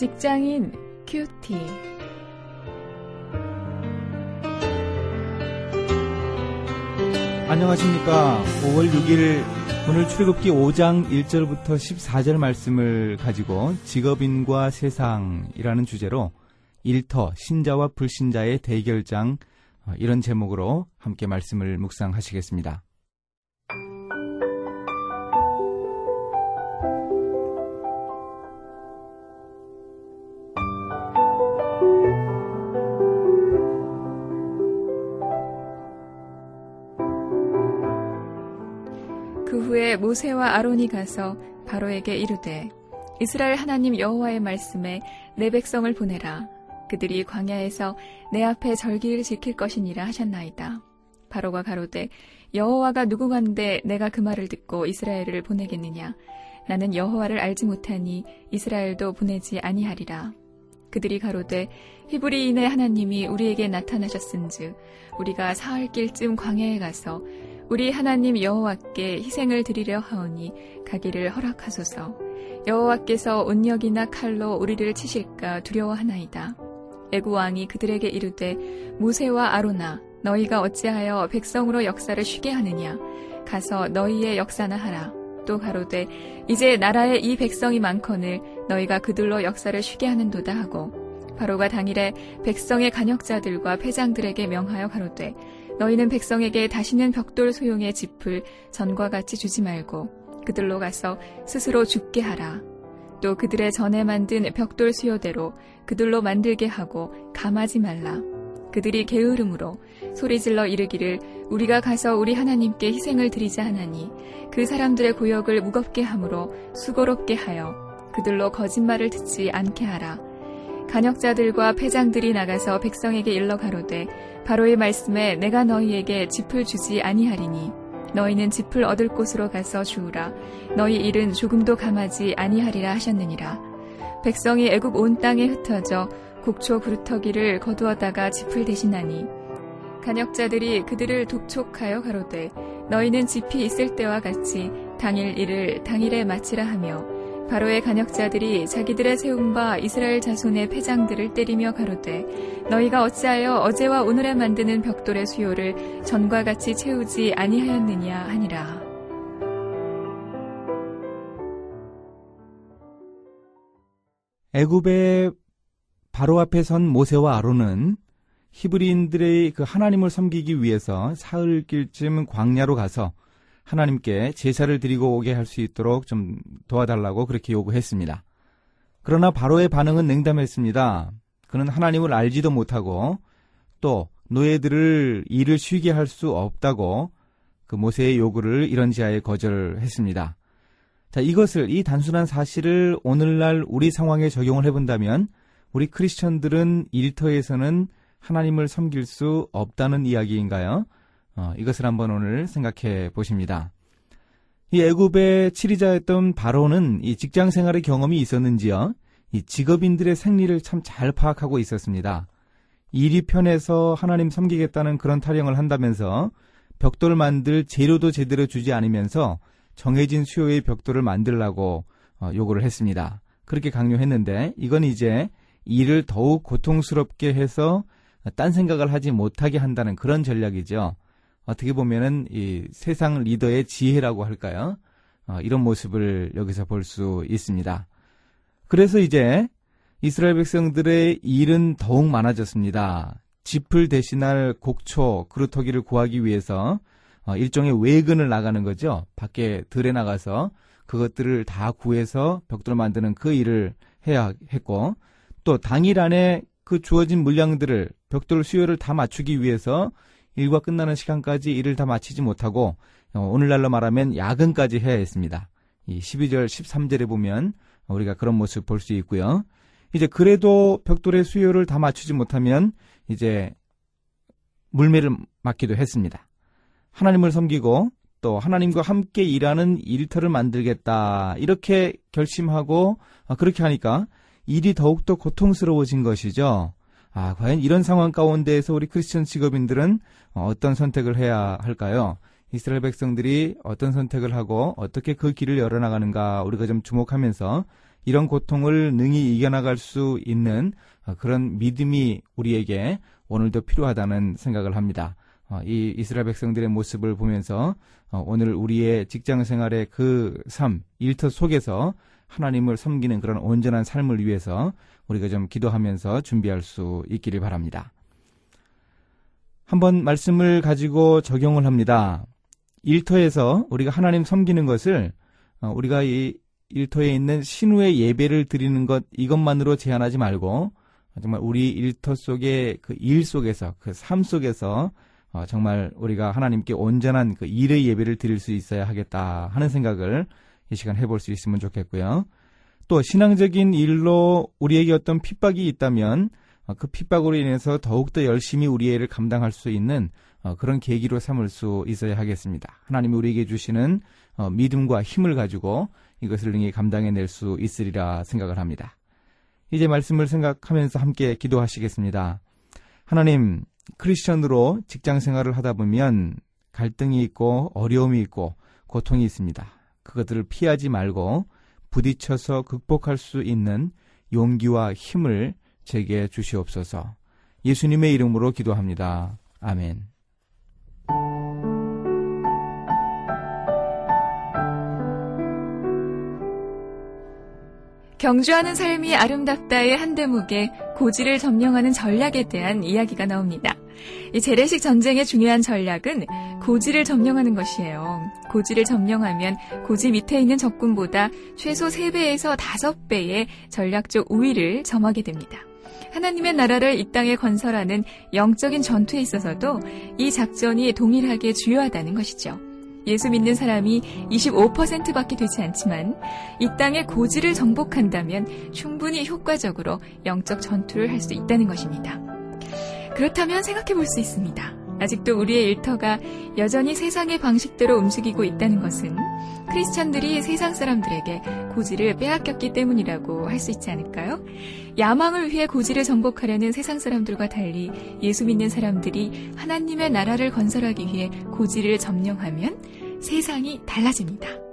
직장인 큐티. 안녕하십니까. 5월 6일 오늘 출애굽기 5장 1절부터 14절 말씀을 가지고 직업인과 세상이라는 주제로 일터 신자와 불신자의 대결장 어, 이런 제목으로 함께 말씀을 묵상하시겠습니다. 모세와 아론이 가서 바로에게 이르되 이스라엘 하나님 여호와의 말씀에 내 백성을 보내라. 그들이 광야에서 내 앞에 절기를 지킬 것이니라 하셨나이다. 바로가 가로되 여호와가 누구간데 내가 그 말을 듣고 이스라엘을 보내겠느냐? 나는 여호와를 알지 못하니 이스라엘도 보내지 아니하리라. 그들이 가로되 히브리인의 하나님이 우리에게 나타나셨은즉 우리가 사흘 길쯤 광야에 가서 우리 하나님 여호와께 희생을 드리려 하오니 가기를 허락하소서. 여호와께서 온역이나 칼로 우리를 치실까 두려워하나이다. 애구 왕이 그들에게 이르되 모세와 아로나 너희가 어찌하여 백성으로 역사를 쉬게 하느냐 가서 너희의 역사나 하라. 또 가로되 이제 나라에 이 백성이 많거늘 너희가 그들로 역사를 쉬게 하는도다 하고 바로가 당일에 백성의 간역자들과 패장들에게 명하여 가로되 너희는 백성에게 다시는 벽돌 소용의 짚을 전과 같이 주지 말고 그들로 가서 스스로 죽게 하라. 또 그들의 전에 만든 벽돌 수요대로 그들로 만들게 하고 감하지 말라. 그들이 게으름으로 소리질러 이르기를 우리가 가서 우리 하나님께 희생을 드리자 하나니 그 사람들의 고역을 무겁게 함으로 수고롭게 하여 그들로 거짓말을 듣지 않게 하라. 간역자들과 패장들이 나가서 백성에게 일러 가로되 바로의 말씀에 내가 너희에게 짚을 주지 아니하리니 너희는 짚을 얻을 곳으로 가서 주우라. 너희 일은 조금도 감하지 아니하리라 하셨느니라. 백성이 애굽 온 땅에 흩어져 곡초 그루터기를 거두어다가 짚을 대신하니 간역자들이 그들을 독촉하여 가로되 너희는 짚이 있을 때와 같이 당일 일을 당일에 마치라 하며 바로의 간역자들이 자기들의 바 이스라엘 자손의 패장들을 때리며 가로되 너희가 어찌하여 어제와 오늘에 만드는 벽돌의 수요를 전과 같이 채우지 아니하였느냐 하니라. 애굽의 바로 앞에 선 모세와 아론은 히브리인들의 그 하나님을 섬기기 위해서 사흘길쯤 광야로 가서 하나님께 제사를 드리고 오게 할 수 있도록 좀 도와달라고 그렇게 요구했습니다. 그러나 바로의 반응은 냉담했습니다. 그는 하나님을 알지도 못하고 또 노예들을 일을 쉬게 할 수 없다고 그 모세의 요구를 이런 지하에 거절했습니다. 자, 이것을 이 단순한 사실을 오늘날 우리 상황에 적용을 해본다면 우리 크리스천들은 일터에서는 하나님을 섬길 수 없다는 이야기인가요? 어, 이것을 한번 오늘 생각해 보십니다. 이 애굽의 치리자였던 바로는 이 직장 생활의 경험이 있었는지요? 이 직업인들의 생리를 참 잘 파악하고 있었습니다. 일이 편해서 하나님 섬기겠다는 그런 타령을 한다면서 벽돌 만들 재료도 제대로 주지 않으면서 정해진 수요의 벽돌을 만들라고 어, 요구를 했습니다. 그렇게 강요했는데 이건 이제 일을 더욱 고통스럽게 해서 딴 생각을 하지 못하게 한다는 그런 전략이죠. 어떻게 보면은 이 세상 리더의 지혜라고 할까요? 어, 이런 모습을 여기서 볼 수 있습니다. 그래서 이제 이스라엘 백성들의 일은 더욱 많아졌습니다. 짚을 대신할 곡초, 그루터기를 구하기 위해서 어, 일종의 외근을 나가는 거죠. 밖에 들에 나가서 그것들을 다 구해서 벽돌 만드는 그 일을 해야 했고 또 당일 안에 그 주어진 물량들을 벽돌 수요를 다 맞추기 위해서 일과 끝나는 시간까지 일을 다 마치지 못하고 어, 오늘날로 말하면 야근까지 해야 했습니다. 이 12절 13절에 보면 우리가 그런 모습 볼 수 있고요. 이제 그래도 벽돌의 수요를 다 맞추지 못하면 이제 물매를 맞기도 했습니다. 하나님을 섬기고 또 하나님과 함께 일하는 일터를 만들겠다 이렇게 결심하고 어, 그렇게 하니까 일이 더욱더 고통스러워진 것이죠. 아, 과연 이런 상황 가운데에서 우리 크리스천 직업인들은 어떤 선택을 해야 할까요? 이스라엘 백성들이 어떤 선택을 하고 어떻게 그 길을 열어나가는가 우리가 좀 주목하면서 이런 고통을 능히 이겨나갈 수 있는 어, 그런 믿음이 우리에게 오늘도 필요하다는 생각을 합니다. 어, 이 이스라엘 백성들의 모습을 보면서 어, 오늘 우리의 직장 생활의 그 삶, 일터 속에서 하나님을 섬기는 그런 온전한 삶을 위해서 우리가 좀 기도하면서 준비할 수 있기를 바랍니다. 한번 말씀을 가지고 적용을 합니다. 일터에서 우리가 하나님 섬기는 것을 어, 우리가 이 일터에 있는 신우의 예배를 드리는 것 이것만으로 제한하지 말고 정말 우리 일터 속의 그일 속에서 그 삶 속에서 어, 정말 우리가 하나님께 온전한 그 일의 예배를 드릴 수 있어야 하겠다 하는 생각을 이 시간 해볼 수 있으면 좋겠고요. 또 신앙적인 일로 우리에게 어떤 핍박이 있다면 어, 그 핍박으로 인해서 더욱더 열심히 우리의 일을 감당할 수 있는 어, 그런 계기로 삼을 수 있어야 하겠습니다. 하나님이 우리에게 주시는 어, 믿음과 힘을 가지고 이것을 능히 감당해낼 수 있으리라 생각을 합니다. 이제 말씀을 생각하면서 함께 기도하시겠습니다. 하나님, 크리스천으로 직장 생활을 하다 보면 갈등이 있고 어려움이 있고 고통이 있습니다. 그것들을 피하지 말고 부딪혀서 극복할 수 있는 용기와 힘을 제게 주시옵소서. 예수님의 이름으로 기도합니다. 아멘. 경주하는 삶이 아름답다의 한 대목에 고지를 점령하는 전략에 대한 이야기가 나옵니다. 이 재래식 전쟁의 중요한 전략은 고지를 점령하는 것이에요. 고지를 점령하면 고지 밑에 있는 적군보다 최소 3배에서 5배의 전략적 우위를 점하게 됩니다. 하나님의 나라를 이 땅에 건설하는 영적인 전투에 있어서도 이 작전이 동일하게 주요하다는 것이죠. 예수 믿는 사람이 25%밖에 되지 않지만 이 땅의 고지를 정복한다면 충분히 효과적으로 영적 전투를 할 수 있다는 것입니다. 그렇다면 생각해 볼 수 있습니다. 아직도 우리의 일터가 여전히 세상의 방식대로 움직이고 있다는 것은 크리스찬들이 세상 사람들에게 고지를 빼앗겼기 때문이라고 할 수 있지 않을까요? 야망을 위해 고지를 정복하려는 세상 사람들과 달리 예수 믿는 사람들이 하나님의 나라를 건설하기 위해 고지를 점령하면 세상이 달라집니다.